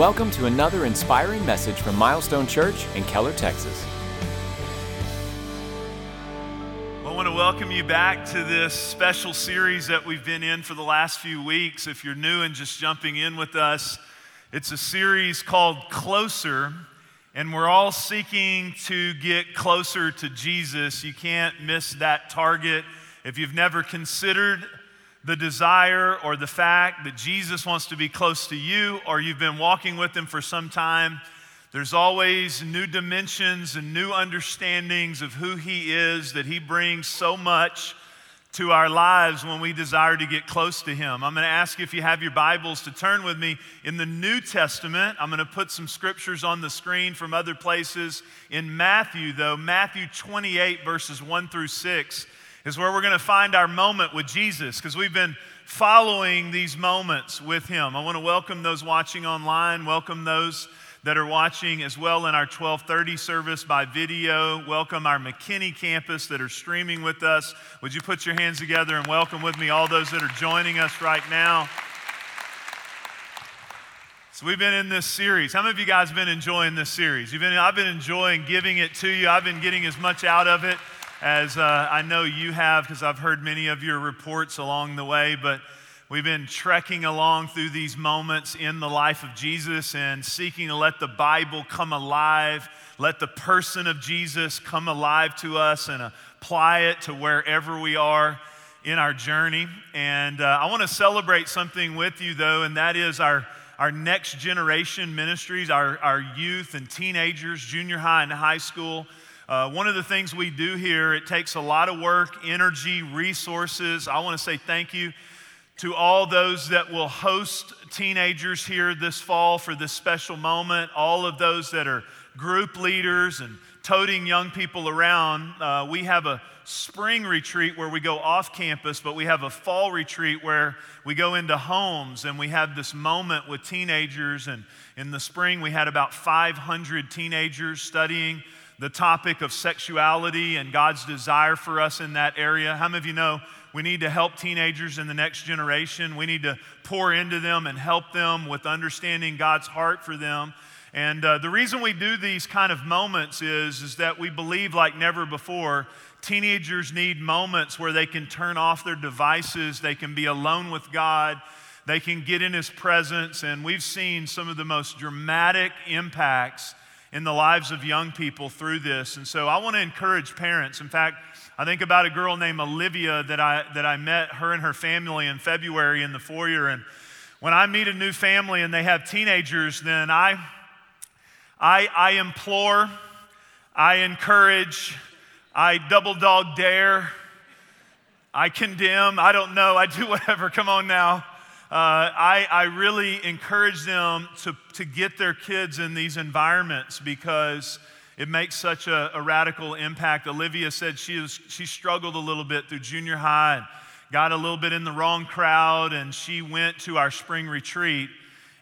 Welcome to another inspiring message from Milestone Church in Keller, Texas. I want to welcome you back to this special series that we've been in for the last few weeks. If you're new and just jumping in with us, it's a series called Closer, and we're all seeking to get closer to Jesus. You can't miss that target. If you've never considered the desire or the fact that Jesus wants to be close to you, or you've been walking with him for some time, there's always new dimensions and new understandings of who he is that he brings so much to our lives when we desire to get close to him. I'm going to ask you if you have your Bibles to turn with me in the New Testament. I'm going to put some scriptures on the screen from other places. In Matthew, though, Matthew 28, verses 1 through 6 is where we're going to find our moment with Jesus because we've been following these moments with Him. I want to welcome those watching online, welcome those that are watching as well in our 1230 service by video. Welcome our McKinney campus that are streaming with us. Would you put your hands together and welcome with me all those that are joining us right now? So we've been in this series. How many of you guys been enjoying this series? You've been, I've been enjoying giving it to you. I've been getting as much out of it as uh, I know you have, because I've heard many of your reports along the way. But we've been trekking along through these moments in the life of Jesus and seeking to let the Bible come alive, let the person of Jesus come alive to us and apply it to wherever we are in our journey. And uh, I want to celebrate something with you, though, and that is our our next generation ministries, our, our youth and teenagers, junior high and high school. Uh, one of the things we do here, it takes a lot of work, energy, resources. I want to say thank you to all those that will host teenagers here this fall for this special moment, all of those that are group leaders and toting young people around. Uh, we have a spring retreat where we go off campus, but we have a fall retreat where we go into homes and we have this moment with teenagers. And in the spring, we had about 500 teenagers studying the topic of sexuality and God's desire for us in that area. How many of you know we need to help teenagers in the next generation? We need to pour into them and help them with understanding God's heart for them. And uh, the reason we do these kind of moments is, is that we believe, like never before, teenagers need moments where they can turn off their devices, they can be alone with God, they can get in His presence. And we've seen some of the most dramatic impacts in the lives of young people through this. And so I want to encourage parents. In fact, I think about a girl named Olivia that I, that I met her and her family in February in the foyer. And when I meet a new family and they have teenagers, then I, I, I implore, I encourage, I double dog dare, I condemn, I don't know, I do whatever. Come on now uh, I, I really encourage them to, to get their kids in these environments because it makes such a, a, radical impact. Olivia said she, was, she struggled a little bit through junior high and got a little bit in the wrong crowd, and she went to our spring retreat.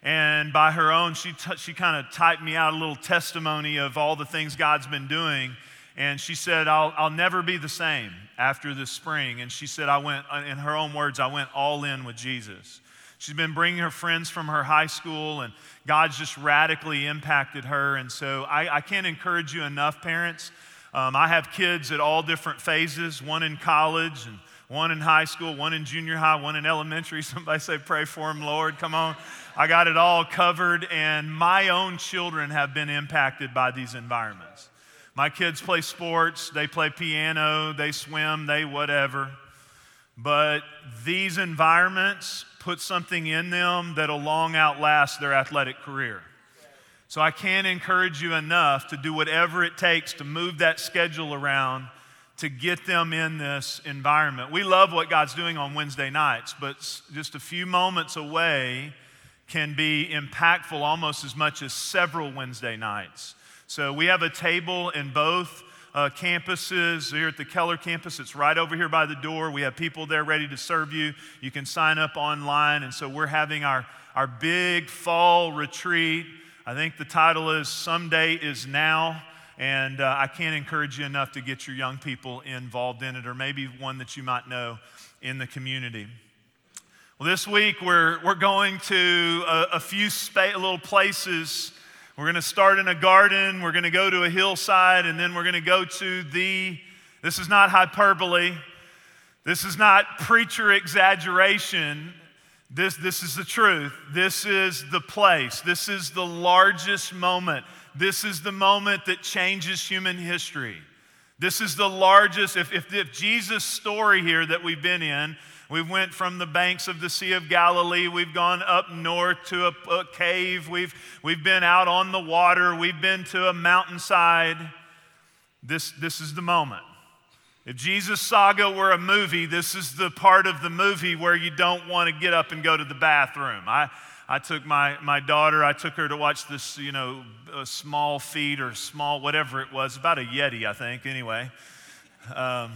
And by her own, she, t- she kind of typed me out a little testimony of all the things God's been doing. And she said, I'll, I'll never be the same after this spring. And she said, I went, in her own words, I went all in with Jesus. She's been bringing her friends from her high school, and God's just radically impacted her. And so I, I can't encourage you enough, parents. Um, I have kids at all different phases one in college, and one in high school, one in junior high, one in elementary. Somebody say, Pray for them, Lord. Come on. I got it all covered, and my own children have been impacted by these environments. My kids play sports, they play piano, they swim, they whatever. But these environments put something in them that'll long outlast their athletic career. So I can't encourage you enough to do whatever it takes to move that schedule around to get them in this environment. We love what God's doing on Wednesday nights, but just a few moments away can be impactful almost as much as several Wednesday nights. So we have a table in both uh, campuses. Here at the Keller campus, it's right over here by the door. We have people there ready to serve you. You can sign up online. And so we're having our, our big fall retreat. I think the title is Someday is Now. And uh, I can't encourage you enough to get your young people involved in it, or maybe one that you might know in the community. Well, this week we're, we're going to a, a few spa- little places. We're going to start in a garden, we're going to go to a hillside, and then we're going to go to the, this is not hyperbole, this is not preacher exaggeration. This, this is the truth. This is the place. This is the largest moment. This is the moment that changes human history. This is the largest, if, if, if Jesus' story here that we've been in, we went from the banks of the Sea of Galilee, we've gone up north to a, a cave, we've, we've been out on the water, we've been to a mountainside. This, this is the moment. If Jesus' saga were a movie, this is the part of the movie where you don't want to get up and go to the bathroom. I, I took my, my daughter, I took her to watch this, you know, small feet or small, whatever it was, about a Yeti, I think, anyway. Um,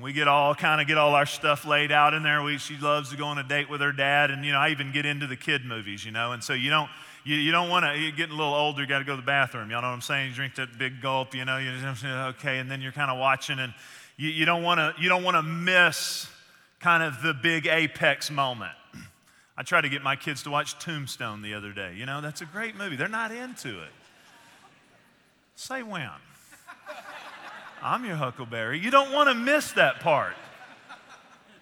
we get all kind of get all our stuff laid out in there. We, she loves to go on a date with her dad, and you know I even get into the kid movies, you know. And so you don't you, you don't want to. You're getting a little older. You got to go to the bathroom. Y'all know what I'm saying? You drink that big gulp, you know. You okay, and then you're kind of watching, and you, you don't want to you don't want to miss kind of the big apex moment. I tried to get my kids to watch Tombstone the other day. You know, that's a great movie. They're not into it. Say when. I'm your Huckleberry. You don't want to miss that part.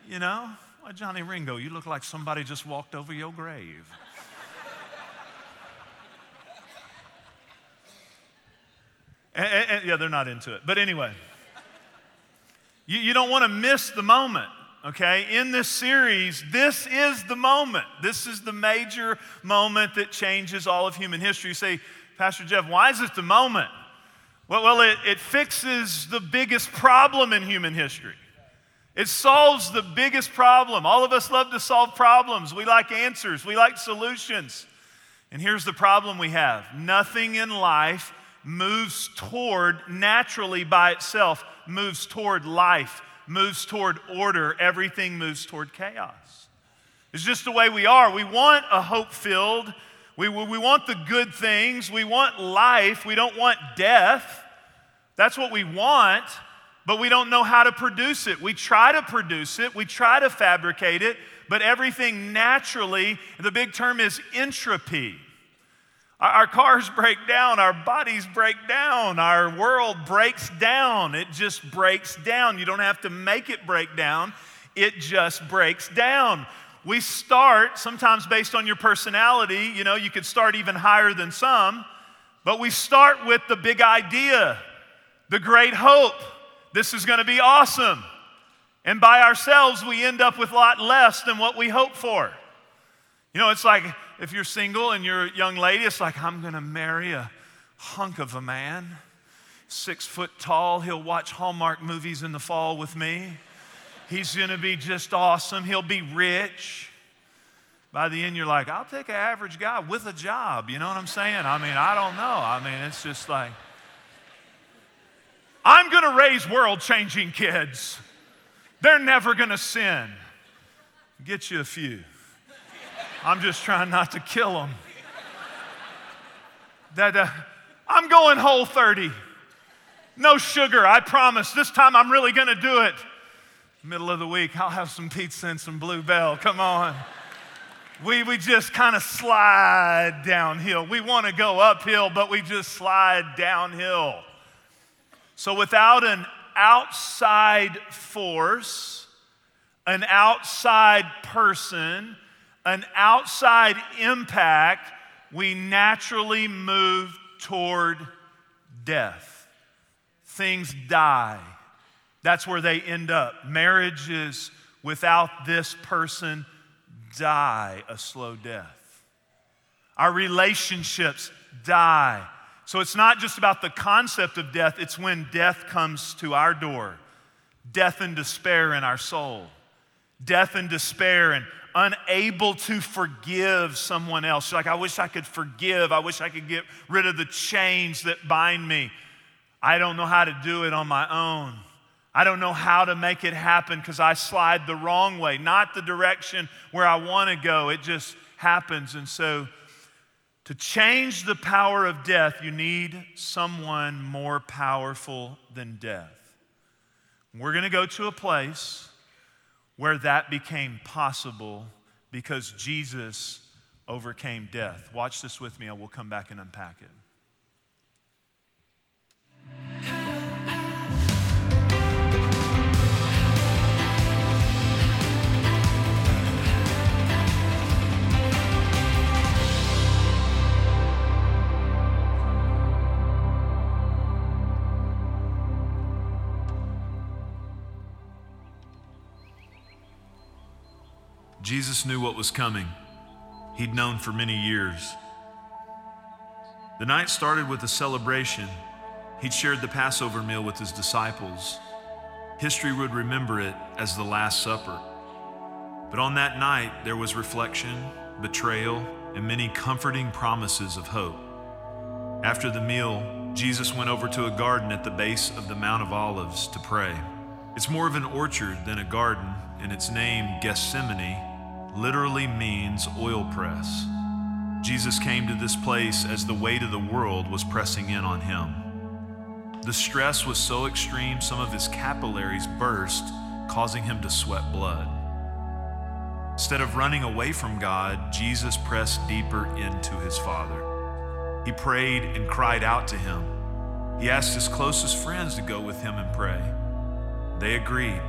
You know? Why, Johnny Ringo, you look like somebody just walked over your grave. and, and, yeah, they're not into it. But anyway, you, you don't want to miss the moment okay? In this series, this is the moment. This is the major moment that changes all of human history. You say, Pastor Jeff, why is it the moment? Well, well it, it fixes the biggest problem in human history. It solves the biggest problem. All of us love to solve problems. We like answers, we like solutions. And here's the problem we have nothing in life moves toward, naturally by itself, moves toward life moves toward order, everything moves toward chaos. It's just the way we are. We want a hope filled, we, we want the good things, we want life, we don't want death. That's what we want, but we don't know how to produce it. We try to produce it, we try to fabricate it, but everything naturally, the big term is entropy. Our cars break down, our bodies break down, our world breaks down. It just breaks down. You don't have to make it break down, it just breaks down. We start, sometimes based on your personality, you know, you could start even higher than some, but we start with the big idea, the great hope. This is going to be awesome. And by ourselves, we end up with a lot less than what we hope for. You know, it's like if you're single and you're a young lady, it's like, I'm going to marry a hunk of a man, six foot tall. He'll watch Hallmark movies in the fall with me. He's going to be just awesome. He'll be rich. By the end, you're like, I'll take an average guy with a job. You know what I'm saying? I mean, I don't know. I mean, it's just like, I'm going to raise world changing kids. They're never going to sin. Get you a few. I'm just trying not to kill them. That, uh, I'm going whole 30. No sugar, I promise. This time I'm really going to do it. Middle of the week, I'll have some pizza and some Blue Bell. Come on. We, we just kind of slide downhill. We want to go uphill, but we just slide downhill. So, without an outside force, an outside person, an outside impact, we naturally move toward death. Things die. That's where they end up. Marriages without this person die a slow death. Our relationships die. So it's not just about the concept of death, it's when death comes to our door death and despair in our soul, death and despair and unable to forgive someone else. like, I wish I could forgive. I wish I could get rid of the chains that bind me. I don't know how to do it on my own. I don't know how to make it happen because I slide the wrong way, not the direction where I want to go. It just happens. And so, to change the power of death, you need someone more powerful than death. We're going to go to a place where that became possible because Jesus overcame death. Watch this with me, and we'll come back and unpack it. Jesus knew what was coming. He'd known for many years. The night started with a celebration. He'd shared the Passover meal with his disciples. History would remember it as the Last Supper. But on that night, there was reflection, betrayal, and many comforting promises of hope. After the meal, Jesus went over to a garden at the base of the Mount of Olives to pray. It's more of an orchard than a garden, and its name, Gethsemane, literally means oil press. Jesus came to this place as the weight of the world was pressing in on him. The stress was so extreme, some of his capillaries burst, causing him to sweat blood. Instead of running away from God, Jesus pressed deeper into his Father. He prayed and cried out to him. He asked his closest friends to go with him and pray. They agreed.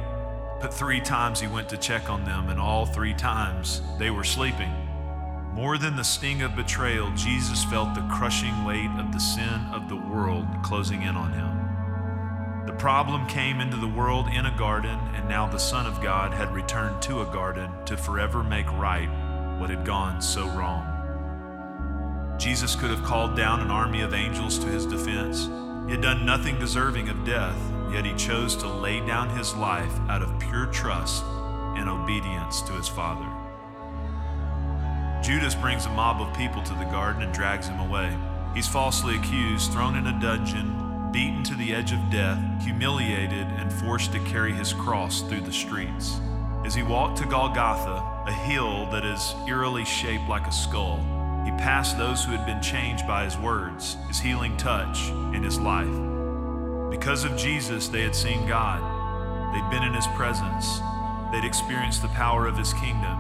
But three times he went to check on them, and all three times they were sleeping. More than the sting of betrayal, Jesus felt the crushing weight of the sin of the world closing in on him. The problem came into the world in a garden, and now the Son of God had returned to a garden to forever make right what had gone so wrong. Jesus could have called down an army of angels to his defense. He had done nothing deserving of death, yet he chose to lay down his life out of pure trust and obedience to his Father. Judas brings a mob of people to the garden and drags him away. He's falsely accused, thrown in a dungeon, beaten to the edge of death, humiliated, and forced to carry his cross through the streets. As he walked to Golgotha, a hill that is eerily shaped like a skull, he passed those who had been changed by his words, his healing touch, and his life. Because of Jesus, they had seen God. They'd been in his presence. They'd experienced the power of his kingdom.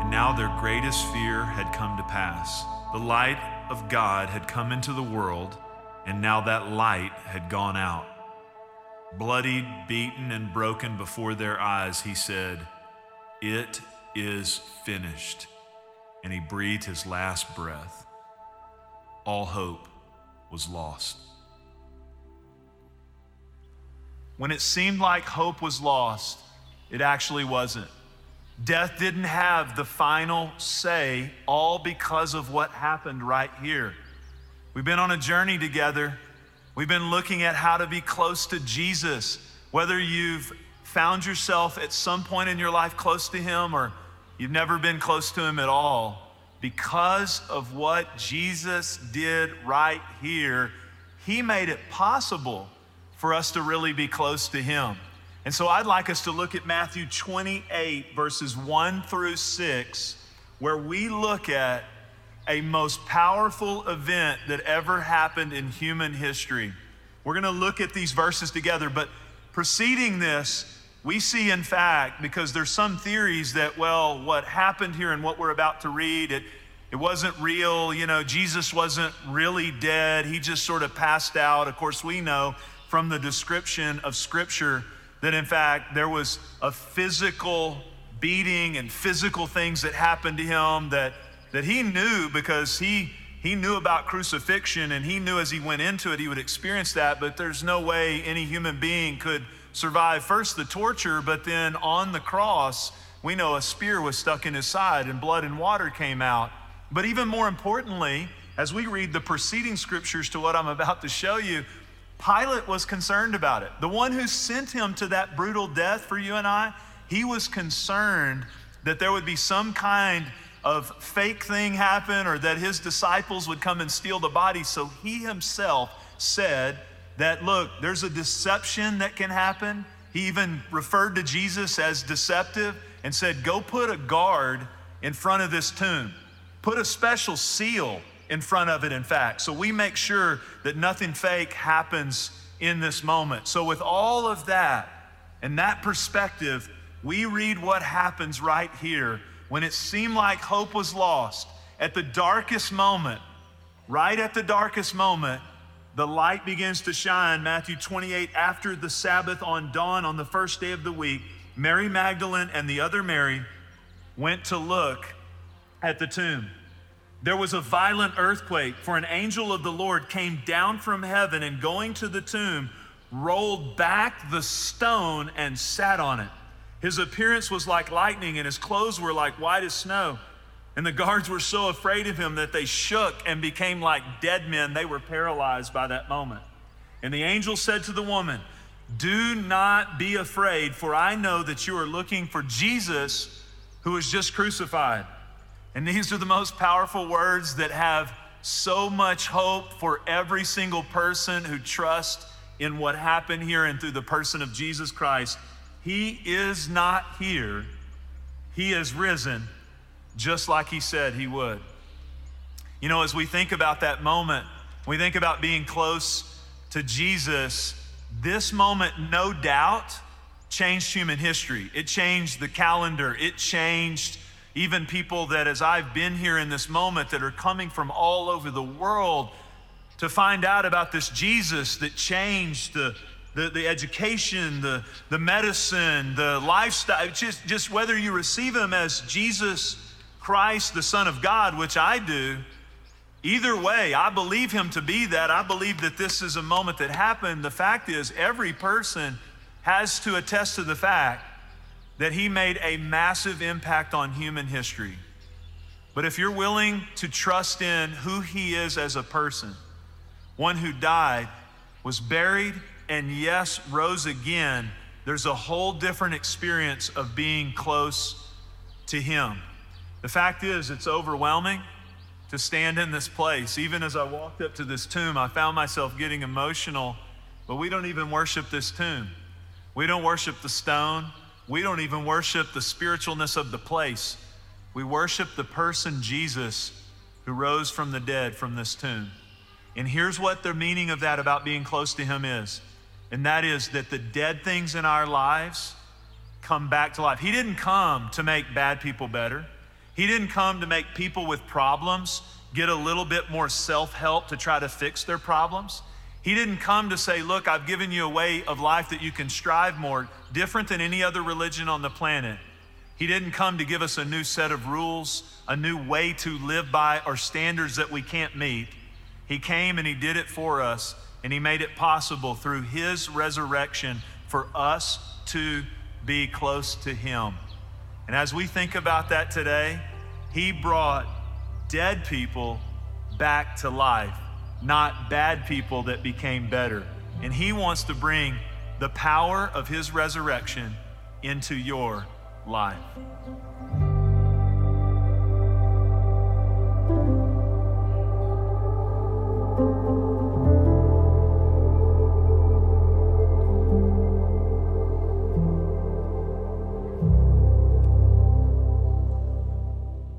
And now their greatest fear had come to pass. The light of God had come into the world, and now that light had gone out. Bloodied, beaten, and broken before their eyes, he said, It is finished. And he breathed his last breath. All hope was lost. When it seemed like hope was lost, it actually wasn't. Death didn't have the final say, all because of what happened right here. We've been on a journey together. We've been looking at how to be close to Jesus. Whether you've found yourself at some point in your life close to Him or you've never been close to Him at all, because of what Jesus did right here, He made it possible for us to really be close to Him. And so I'd like us to look at Matthew 28, verses 1 through 6, where we look at a most powerful event that ever happened in human history. We're going to look at these verses together, but preceding this, we see, in fact, because there's some theories that, well, what happened here and what we're about to read, it, it wasn't real. You know, Jesus wasn't really dead. He just sort of passed out. Of course, we know from the description of Scripture that, in fact, there was a physical beating and physical things that happened to him that, that he knew because he, he knew about crucifixion and he knew as he went into it he would experience that, but there's no way any human being could survive first the torture, but then on the cross, we know a spear was stuck in his side and blood and water came out. But even more importantly, as we read the preceding scriptures to what I'm about to show you, Pilate was concerned about it. The one who sent him to that brutal death for you and I, he was concerned that there would be some kind of fake thing happen or that his disciples would come and steal the body. So he himself said that, look, there's a deception that can happen. He even referred to Jesus as deceptive and said, go put a guard in front of this tomb, put a special seal in front of it, in fact. So we make sure that nothing fake happens in this moment. So, with all of that and that perspective, we read what happens right here when it seemed like hope was lost. At the darkest moment, right at the darkest moment, the light begins to shine. Matthew 28, after the Sabbath on dawn on the first day of the week, Mary Magdalene and the other Mary went to look at the tomb. There was a violent earthquake, for an angel of the Lord came down from heaven and going to the tomb, rolled back the stone and sat on it. His appearance was like lightning, and his clothes were like white as snow. And the guards were so afraid of him that they shook and became like dead men. They were paralyzed by that moment. And the angel said to the woman, Do not be afraid, for I know that you are looking for Jesus who was just crucified. And these are the most powerful words that have so much hope for every single person who trusts in what happened here and through the person of Jesus Christ. He is not here, He is risen, just like He said He would. You know, as we think about that moment, we think about being close to Jesus, this moment, no doubt, changed human history. It changed the calendar, it changed even people that, as I've been here in this moment, that are coming from all over the world to find out about this Jesus that changed the, the, the education, the, the medicine, the lifestyle, just, just whether you receive him as Jesus Christ, the Son of God, which I do, either way, I believe him to be that. I believe that this is a moment that happened. The fact is, every person has to attest to the fact that he made a massive impact on human history. But if you're willing to trust in who he is as a person, one who died, was buried, and yes, rose again, there's a whole different experience of being close to him. The fact is, it's overwhelming to stand in this place. Even as I walked up to this tomb, I found myself getting emotional, but we don't even worship this tomb. We don't worship the stone. We don't even worship the spiritualness of the place. We worship the person Jesus who rose from the dead from this tomb. And here's what the meaning of that about being close to Him is, and that is that the dead things in our lives come back to life. He didn't come to make bad people better, He didn't come to make people with problems get a little bit more self help to try to fix their problems. He didn't come to say, Look, I've given you a way of life that you can strive more, different than any other religion on the planet. He didn't come to give us a new set of rules, a new way to live by, or standards that we can't meet. He came and He did it for us, and He made it possible through His resurrection for us to be close to Him. And as we think about that today, He brought dead people back to life not bad people that became better. And He wants to bring the power of His resurrection into your life.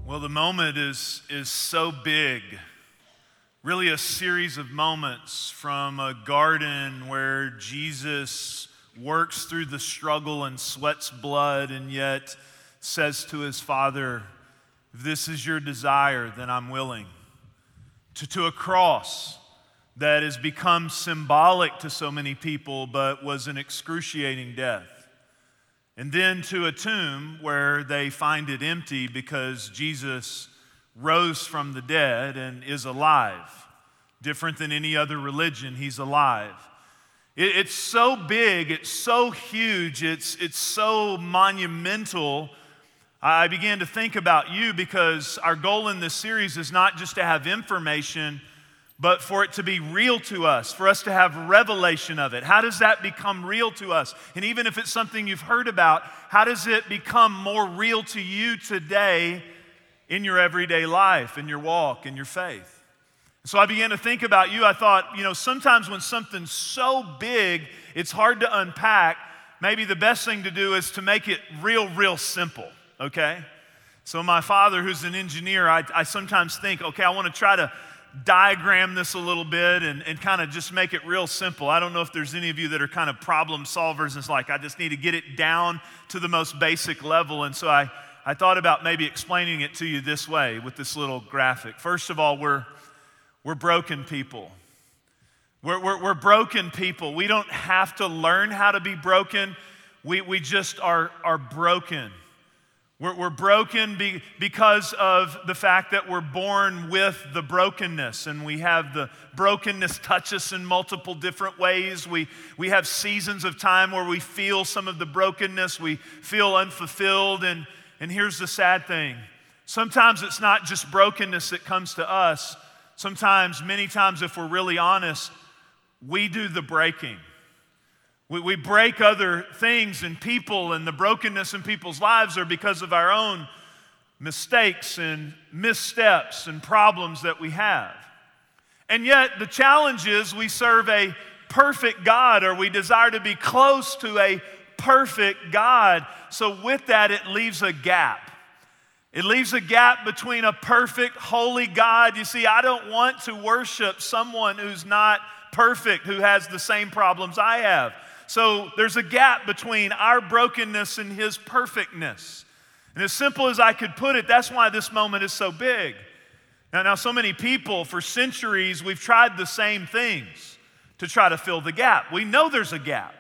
Well, the moment is, is so big really a series of moments from a garden where Jesus works through the struggle and sweats blood and yet says to his father, If this is your desire, then I'm willing. To, to a cross that has become symbolic to so many people but was an excruciating death. And then to a tomb where they find it empty because Jesus rose from the dead and is alive. Different than any other religion, he's alive. It, it's so big, it's so huge, it's, it's so monumental. I began to think about you because our goal in this series is not just to have information, but for it to be real to us, for us to have revelation of it. How does that become real to us? And even if it's something you've heard about, how does it become more real to you today in your everyday life, in your walk, in your faith. So I began to think about you. I thought, you know, sometimes when something's so big, it's hard to unpack. Maybe the best thing to do is to make it real, real simple, okay? So, my father, who's an engineer, I, I sometimes think, okay, I want to try to diagram this a little bit and, and kind of just make it real simple. I don't know if there's any of you that are kind of problem solvers it's like, I just need to get it down to the most basic level. And so I, I thought about maybe explaining it to you this way with this little graphic. First of all, we're, we're broken people. We're, we're, we're broken people. We don't have to learn how to be broken, we, we just are, are broken. We're, we're broken be, because of the fact that we're born with the brokenness, and we have the brokenness touch us in multiple different ways. We, we have seasons of time where we feel some of the brokenness, we feel unfulfilled. And, and here's the sad thing sometimes it's not just brokenness that comes to us, sometimes, many times, if we're really honest, we do the breaking. We, we break other things and people, and the brokenness in people's lives are because of our own mistakes and missteps and problems that we have. And yet, the challenge is we serve a perfect God, or we desire to be close to a perfect God. So, with that, it leaves a gap. It leaves a gap between a perfect, holy God. You see, I don't want to worship someone who's not perfect, who has the same problems I have. So there's a gap between our brokenness and His perfectness. And as simple as I could put it, that's why this moment is so big. Now, now, so many people, for centuries, we've tried the same things to try to fill the gap. We know there's a gap.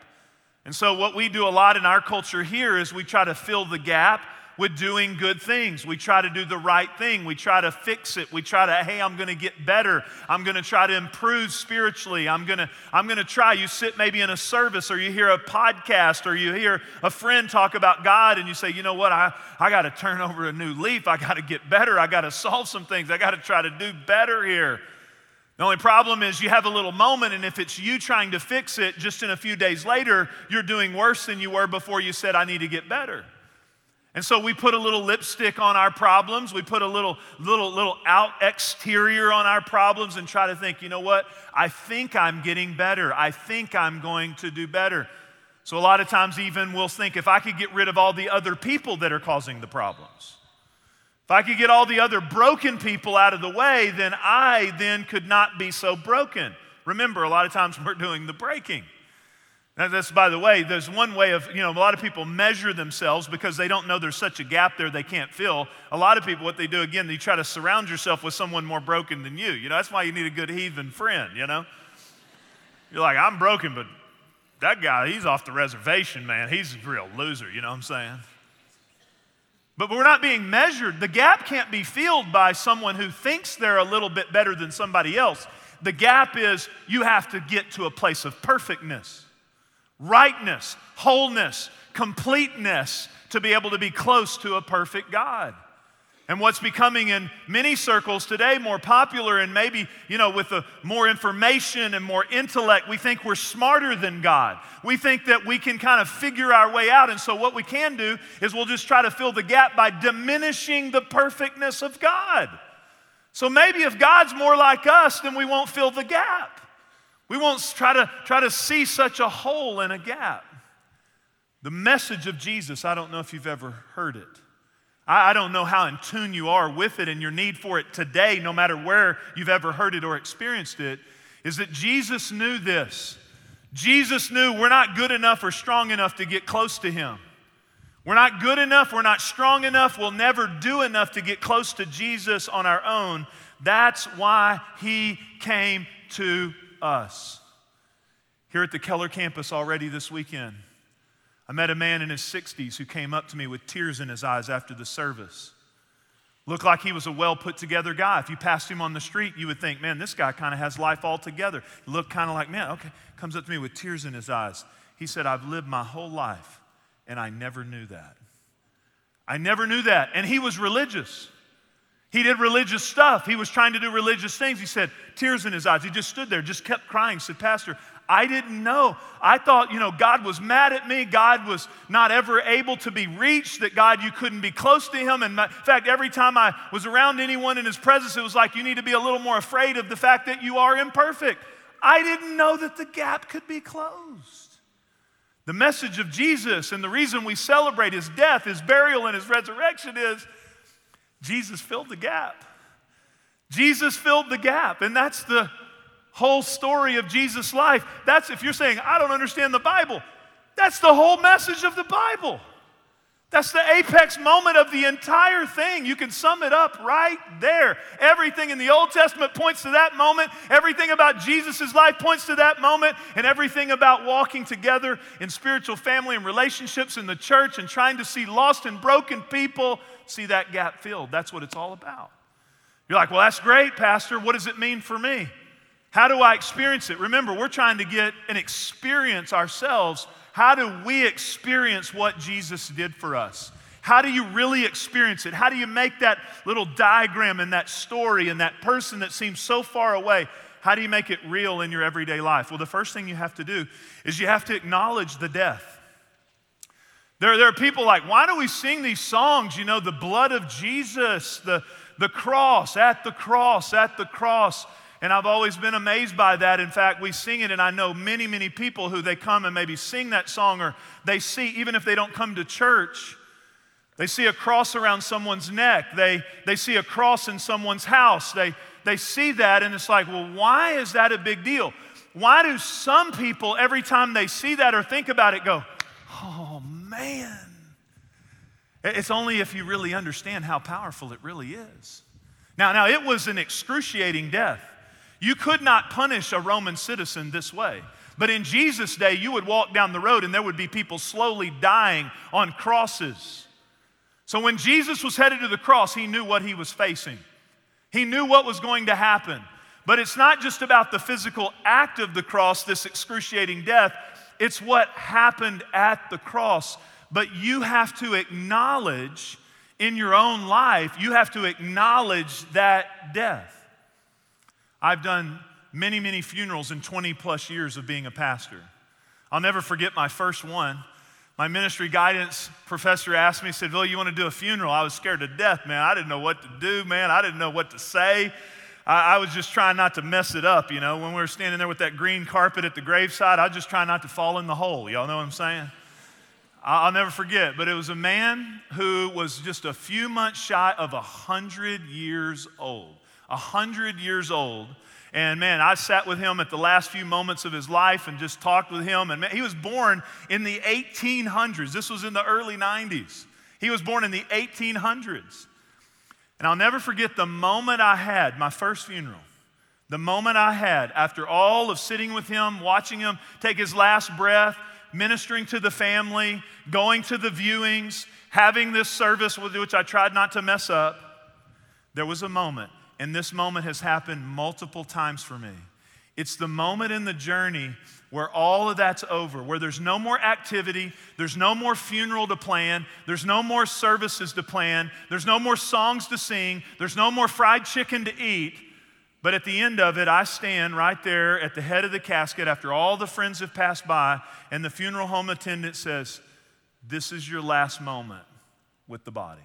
And so, what we do a lot in our culture here is we try to fill the gap with doing good things. We try to do the right thing. We try to fix it. We try to, hey, I'm going to get better. I'm going to try to improve spiritually. I'm going to I'm going to try. You sit maybe in a service or you hear a podcast or you hear a friend talk about God and you say, "You know what? I I got to turn over a new leaf. I got to get better. I got to solve some things. I got to try to do better here." The only problem is you have a little moment, and if it's you trying to fix it, just in a few days later, you're doing worse than you were before you said, I need to get better. And so we put a little lipstick on our problems. We put a little, little, little out exterior on our problems and try to think, you know what? I think I'm getting better. I think I'm going to do better. So a lot of times, even we'll think if I could get rid of all the other people that are causing the problems, if I could get all the other broken people out of the way, then I then could not be so broken. Remember, a lot of times we're doing the breaking. Now, that's, by the way, there's one way of, you know, a lot of people measure themselves because they don't know there's such a gap there they can't fill. A lot of people, what they do, again, they try to surround yourself with someone more broken than you. You know, that's why you need a good heathen friend, you know? You're like, I'm broken, but that guy, he's off the reservation, man. He's a real loser, you know what I'm saying? But we're not being measured. The gap can't be filled by someone who thinks they're a little bit better than somebody else. The gap is you have to get to a place of perfectness rightness, wholeness, completeness to be able to be close to a perfect God. And what's becoming in many circles today more popular, and maybe, you know, with the more information and more intellect, we think we're smarter than God. We think that we can kind of figure our way out. And so, what we can do is we'll just try to fill the gap by diminishing the perfectness of God. So, maybe if God's more like us, then we won't fill the gap. We won't try to, try to see such a hole in a gap. The message of Jesus, I don't know if you've ever heard it. I, don't know how in tune you are with it and your need for it today, no matter where you've ever heard it or experienced it, is that Jesus knew this. Jesus knew we're not good enough or strong enough to get close to Him. We're not good enough, we're not strong enough, we'll never do enough to get close to Jesus on our own. That's why He came to us. Here at the Keller campus already this weekend, I met a man in his 60s who came up to me with tears in his eyes after the service. Looked like he was a well put together guy. If you passed him on the street, you would think, man, this guy kind of has life all together. He looked kind of like, man, okay. Comes up to me with tears in his eyes. He said, I've lived my whole life and I never knew that. I never knew that. And he was religious. He did religious stuff. He was trying to do religious things. He said, tears in his eyes. He just stood there, just kept crying. Said, Pastor, I didn't know. I thought, you know, God was mad at me. God was not ever able to be reached, that God, you couldn't be close to Him. And in fact, every time I was around anyone in His presence, it was like, you need to be a little more afraid of the fact that you are imperfect. I didn't know that the gap could be closed. The message of Jesus and the reason we celebrate His death, His burial, and His resurrection is Jesus filled the gap. Jesus filled the gap, and that's the whole story of Jesus' life. That's if you're saying, I don't understand the Bible, that's the whole message of the Bible. That's the apex moment of the entire thing. You can sum it up right there. Everything in the Old Testament points to that moment. Everything about Jesus' life points to that moment. And everything about walking together in spiritual family and relationships in the church and trying to see lost and broken people see that gap filled. That's what it's all about. You're like, well, that's great, Pastor. What does it mean for me? How do I experience it? Remember, we're trying to get an experience ourselves how do we experience what Jesus did for us? How do you really experience it? How do you make that little diagram and that story and that person that seems so far away? How do you make it real in your everyday life? Well, the first thing you have to do is you have to acknowledge the death. There, there are people like, why do we sing these songs? You know, the blood of Jesus, the, the cross, at the cross, at the cross. And I've always been amazed by that. In fact, we sing it, and I know many, many people who they come and maybe sing that song, or they see, even if they don't come to church, they see a cross around someone's neck, they, they see a cross in someone's house. They, they see that, and it's like, well, why is that a big deal? Why do some people, every time they see that or think about it, go, oh man? It's only if you really understand how powerful it really is. Now, now it was an excruciating death. You could not punish a Roman citizen this way. But in Jesus' day, you would walk down the road and there would be people slowly dying on crosses. So when Jesus was headed to the cross, he knew what he was facing. He knew what was going to happen. But it's not just about the physical act of the cross, this excruciating death, it's what happened at the cross. But you have to acknowledge in your own life, you have to acknowledge that death. I've done many, many funerals in 20 plus years of being a pastor. I'll never forget my first one. My ministry guidance professor asked me, said, Bill, you want to do a funeral? I was scared to death, man. I didn't know what to do, man. I didn't know what to say. I, I was just trying not to mess it up, you know. When we were standing there with that green carpet at the graveside, I was just trying not to fall in the hole. Y'all know what I'm saying? I'll never forget, but it was a man who was just a few months shy of 100 years old. 100 years old. And man, I sat with him at the last few moments of his life and just talked with him. And man, he was born in the 1800s. This was in the early 90s. He was born in the 1800s. And I'll never forget the moment I had, my first funeral. The moment I had after all of sitting with him, watching him take his last breath, ministering to the family, going to the viewings, having this service, with which I tried not to mess up, there was a moment and this moment has happened multiple times for me. It's the moment in the journey where all of that's over, where there's no more activity, there's no more funeral to plan, there's no more services to plan, there's no more songs to sing, there's no more fried chicken to eat. But at the end of it, I stand right there at the head of the casket after all the friends have passed by, and the funeral home attendant says, This is your last moment with the body.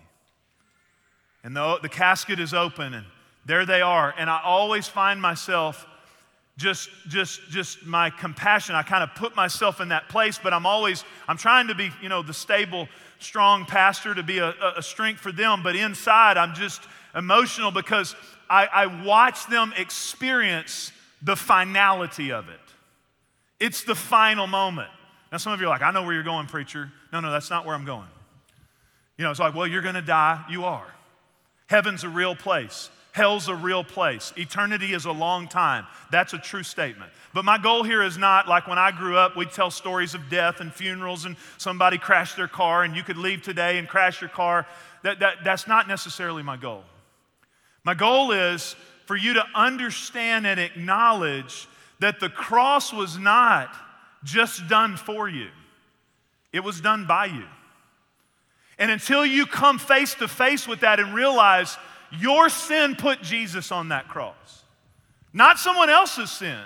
And the, the casket is open, and there they are. And I always find myself just just just my compassion. I kind of put myself in that place but i'm always i'm trying to be you know the stable strong pastor to be a, a strength for them. But inside i'm just emotional because I, I watch them experience the finality of it. It's the final moment. Now some of you are like i know where you're going preacher. No no that's not where i'm going. You know it's like well you're going to die. You are. Heaven's a real place Hell's a real place. Eternity is a long time. That's a true statement. But my goal here is not like when I grew up, we'd tell stories of death and funerals and somebody crashed their car and you could leave today and crash your car. That, that, that's not necessarily my goal. My goal is for you to understand and acknowledge that the cross was not just done for you, it was done by you. And until you come face to face with that and realize, your sin put Jesus on that cross, not someone else's sin.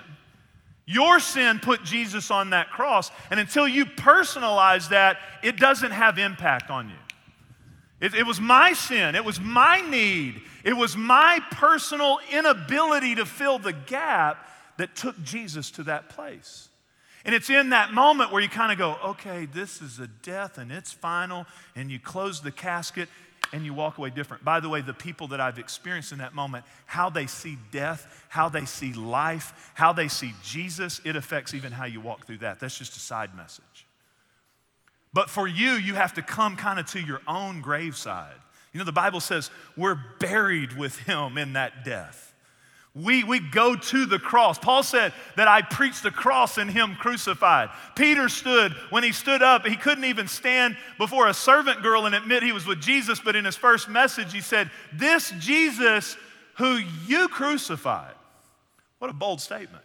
Your sin put Jesus on that cross. And until you personalize that, it doesn't have impact on you. It, it, was my sin. It was my need. It was my personal inability to fill the gap that took Jesus to that place. And it's in that moment where you kind of go, okay, this is a death and it's final. And you close the casket and you walk away different. By the way, the people that I've experienced in that moment, how they see death, how they see life, how they see Jesus, it affects even how you walk through that. That's just a side message. But for you, you have to come kind of to your own graveside. You know, the Bible says we're buried with him in that death. We, we go to the cross. Paul said that I preached the cross and him crucified. Peter stood, when he stood up, he couldn't even stand before a servant girl and admit he was with Jesus, but in his first message, he said, This Jesus who you crucified. What a bold statement.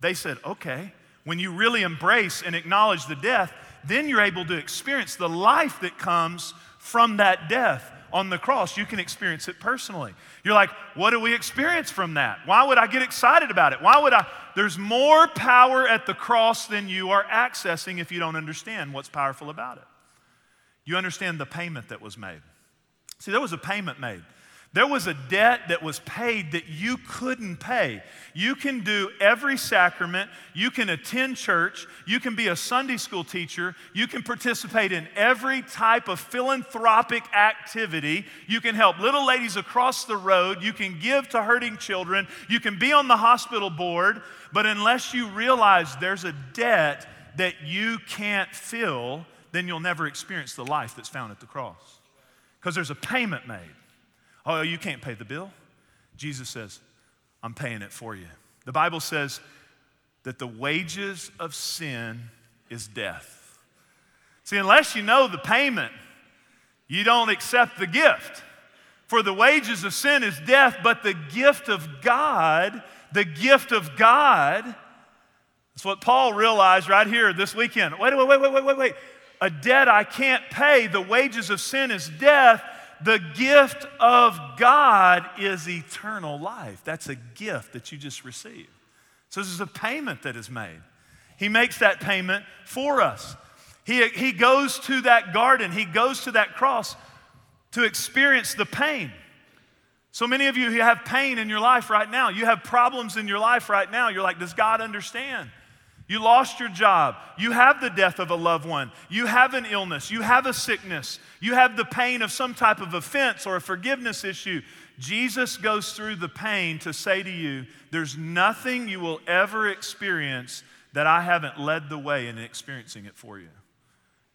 They said, Okay, when you really embrace and acknowledge the death, then you're able to experience the life that comes from that death on the cross, you can experience it personally. You're like, what do we experience from that? Why would I get excited about it? Why would I? There's more power at the cross than you are accessing if you don't understand what's powerful about it. You understand the payment that was made. See, there was a payment made. There was a debt that was paid that you couldn't pay. You can do every sacrament, you can attend church, you can be a Sunday school teacher, you can participate in every type of philanthropic activity, you can help little ladies across the road, you can give to hurting children, you can be on the hospital board, but unless you realize there's a debt that you can't fill, then you'll never experience the life that's found at the cross. Because there's a payment made. Oh, you can't pay the bill? Jesus says, I'm paying it for you. The Bible says that the wages of sin is death. See, unless you know the payment, you don't accept the gift. For the wages of sin is death, but the gift of God, the gift of God, that's what Paul realized right here this weekend. Wait, wait, wait, wait, wait, wait, wait. A debt I can't pay, the wages of sin is death, the gift of God is eternal life. That's a gift that you just received. So, this is a payment that is made. He makes that payment for us. He, he goes to that garden, he goes to that cross to experience the pain. So many of you who have pain in your life right now, you have problems in your life right now, you're like, does God understand? You lost your job. You have the death of a loved one. You have an illness. You have a sickness. You have the pain of some type of offense or a forgiveness issue. Jesus goes through the pain to say to you, There's nothing you will ever experience that I haven't led the way in experiencing it for you.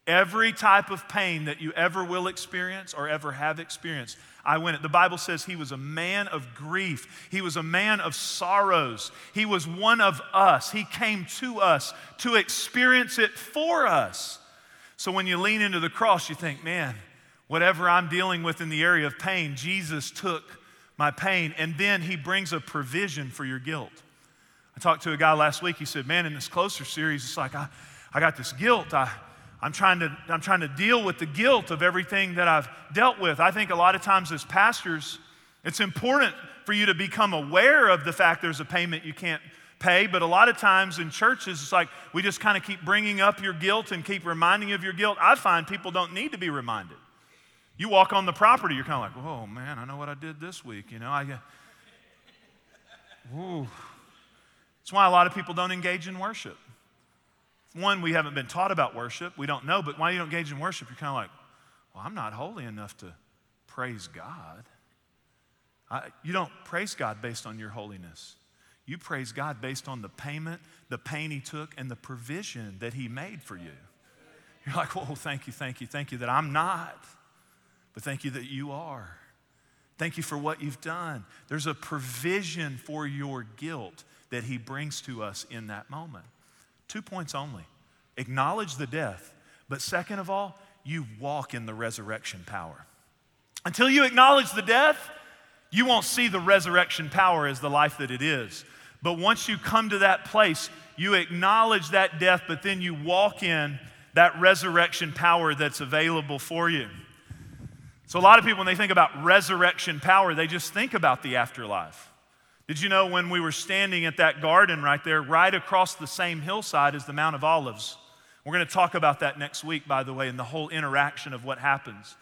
Every type of pain that you ever will experience or ever have experienced, I went it. The Bible says he was a man of grief. He was a man of sorrows. He was one of us. He came to us to experience it for us. So when you lean into the cross, you think, man, whatever I'm dealing with in the area of pain, Jesus took my pain. And then he brings a provision for your guilt. I talked to a guy last week. He said, man, in this closer series, it's like I, I got this guilt. I, I'm trying, to, I'm trying to deal with the guilt of everything that I've dealt with. I think a lot of times as pastors, it's important for you to become aware of the fact there's a payment you can't pay, but a lot of times in churches, it's like we just kind of keep bringing up your guilt and keep reminding you of your guilt. I find people don't need to be reminded. You walk on the property, you're kind of like, oh man, I know what I did this week. You know, I ooh. That's why a lot of people don't engage in worship. One, we haven't been taught about worship. We don't know, but why you don't engage in worship, you're kind of like, well, I'm not holy enough to praise God. I, you don't praise God based on your holiness. You praise God based on the payment, the pain He took, and the provision that He made for you. You're like, whoa, thank you, thank you, thank you that I'm not, but thank you that you are. Thank you for what you've done. There's a provision for your guilt that He brings to us in that moment. Two points only acknowledge the death, but second of all, you walk in the resurrection power. Until you acknowledge the death, you won't see the resurrection power as the life that it is. But once you come to that place, you acknowledge that death, but then you walk in that resurrection power that's available for you. So, a lot of people, when they think about resurrection power, they just think about the afterlife. Did you know when we were standing at that garden right there, right across the same hillside as the Mount of Olives? We're going to talk about that next week, by the way, and the whole interaction of what happens.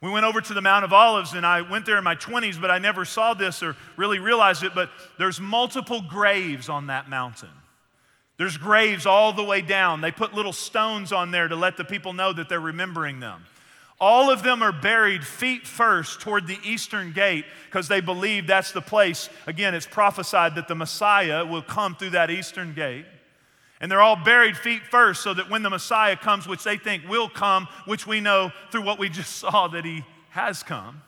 We went over to the Mount of Olives, and I went there in my 20s, but I never saw this or really realized it. But there's multiple graves on that mountain. There's graves all the way down. They put little stones on there to let the people know that they're remembering them. All of them are buried feet first toward the eastern gate because they believe that's the place. Again, it's prophesied that the Messiah will come through that eastern gate. And they're all buried feet first so that when the Messiah comes, which they think will come, which we know through what we just saw that he has come.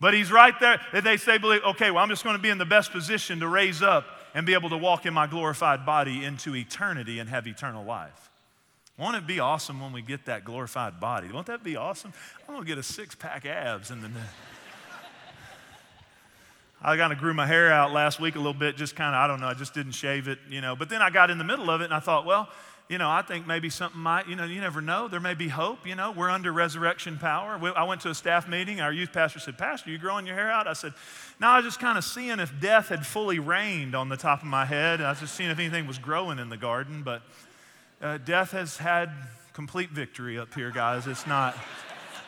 But he's right there. They say, believe, okay, well, I'm just going to be in the best position to raise up and be able to walk in my glorified body into eternity and have eternal life. Won't it be awesome when we get that glorified body? Won't that be awesome? I'm gonna get a six pack abs and then. I kind of grew my hair out last week a little bit, just kind of, I don't know, I just didn't shave it, you know. But then I got in the middle of it and I thought, well, you know, I think maybe something might, you know, you never know. There may be hope, you know. We're under resurrection power. I went to a staff meeting. Our youth pastor said, Pastor, you growing your hair out? I said, No, I was just kind of seeing if death had fully reigned on the top of my head. I was just seeing if anything was growing in the garden. But uh, death has had complete victory up here, guys. It's not,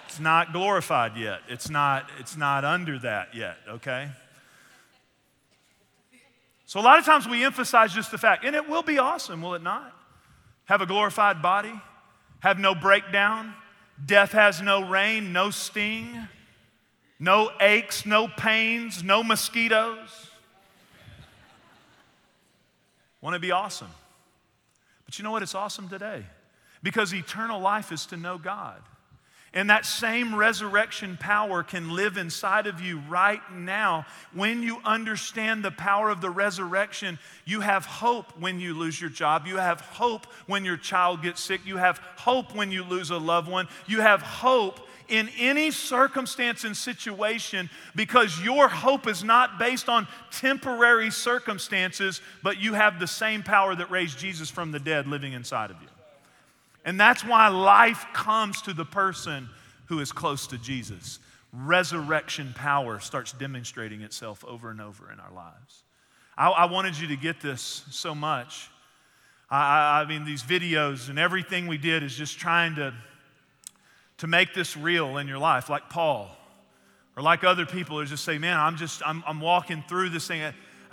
it's not glorified yet. It's not, it's not under that yet, okay? So a lot of times we emphasize just the fact, and it will be awesome, will it not? Have a glorified body, have no breakdown, death has no reign, no sting, no aches, no pains, no mosquitoes. Want to be awesome? But you know what? It's awesome today because eternal life is to know God. And that same resurrection power can live inside of you right now. When you understand the power of the resurrection, you have hope when you lose your job. You have hope when your child gets sick. You have hope when you lose a loved one. You have hope in any circumstance and situation because your hope is not based on temporary circumstances, but you have the same power that raised Jesus from the dead living inside of you. And that's why life comes to the person who is close to Jesus. Resurrection power starts demonstrating itself over and over in our lives. I, I wanted you to get this so much. I, I mean, these videos and everything we did is just trying to to make this real in your life, like Paul, or like other people who just say, Man, I'm just, I'm, I'm walking through this thing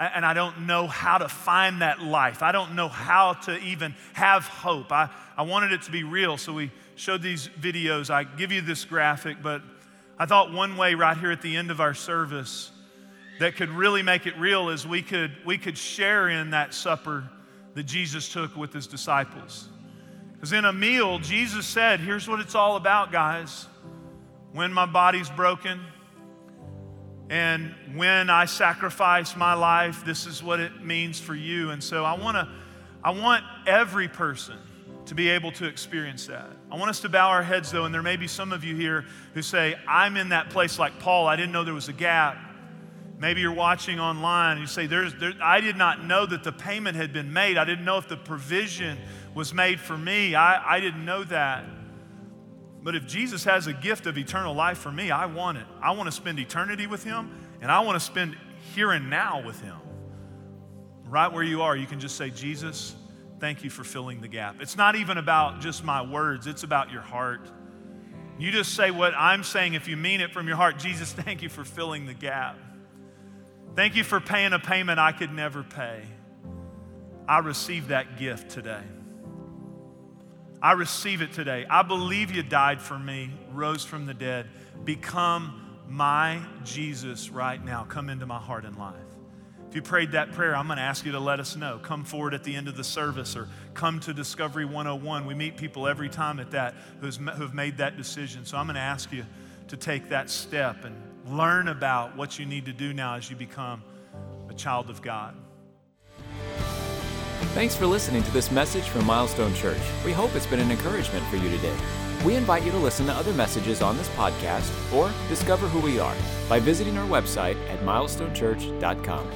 and I don't know how to find that life. I don't know how to even have hope. I, I wanted it to be real, so we showed these videos. I give you this graphic, but I thought one way right here at the end of our service that could really make it real is we could, we could share in that supper that Jesus took with his disciples. Because in a meal, Jesus said, Here's what it's all about, guys. When my body's broken and when I sacrifice my life, this is what it means for you. And so I want to, I want every person to be able to experience that. I want us to bow our heads though, and there may be some of you here who say, I'm in that place like Paul. I didn't know there was a gap. Maybe you're watching online and you say, There's, there, I did not know that the payment had been made. I didn't know if the provision was made for me. I, I didn't know that. But if Jesus has a gift of eternal life for me, I want it. I want to spend eternity with Him, and I want to spend here and now with Him. Right where you are, you can just say, Jesus, thank you for filling the gap. It's not even about just my words, it's about your heart. You just say what I'm saying if you mean it from your heart. Jesus, thank you for filling the gap. Thank you for paying a payment I could never pay. I receive that gift today. I receive it today. I believe you died for me, rose from the dead. Become my Jesus right now. Come into my heart and life. If you prayed that prayer, I'm going to ask you to let us know. Come forward at the end of the service or come to Discovery 101. We meet people every time at that who've made that decision. So I'm going to ask you to take that step and learn about what you need to do now as you become a child of God. Thanks for listening to this message from Milestone Church. We hope it's been an encouragement for you today. We invite you to listen to other messages on this podcast or discover who we are by visiting our website at milestonechurch.com.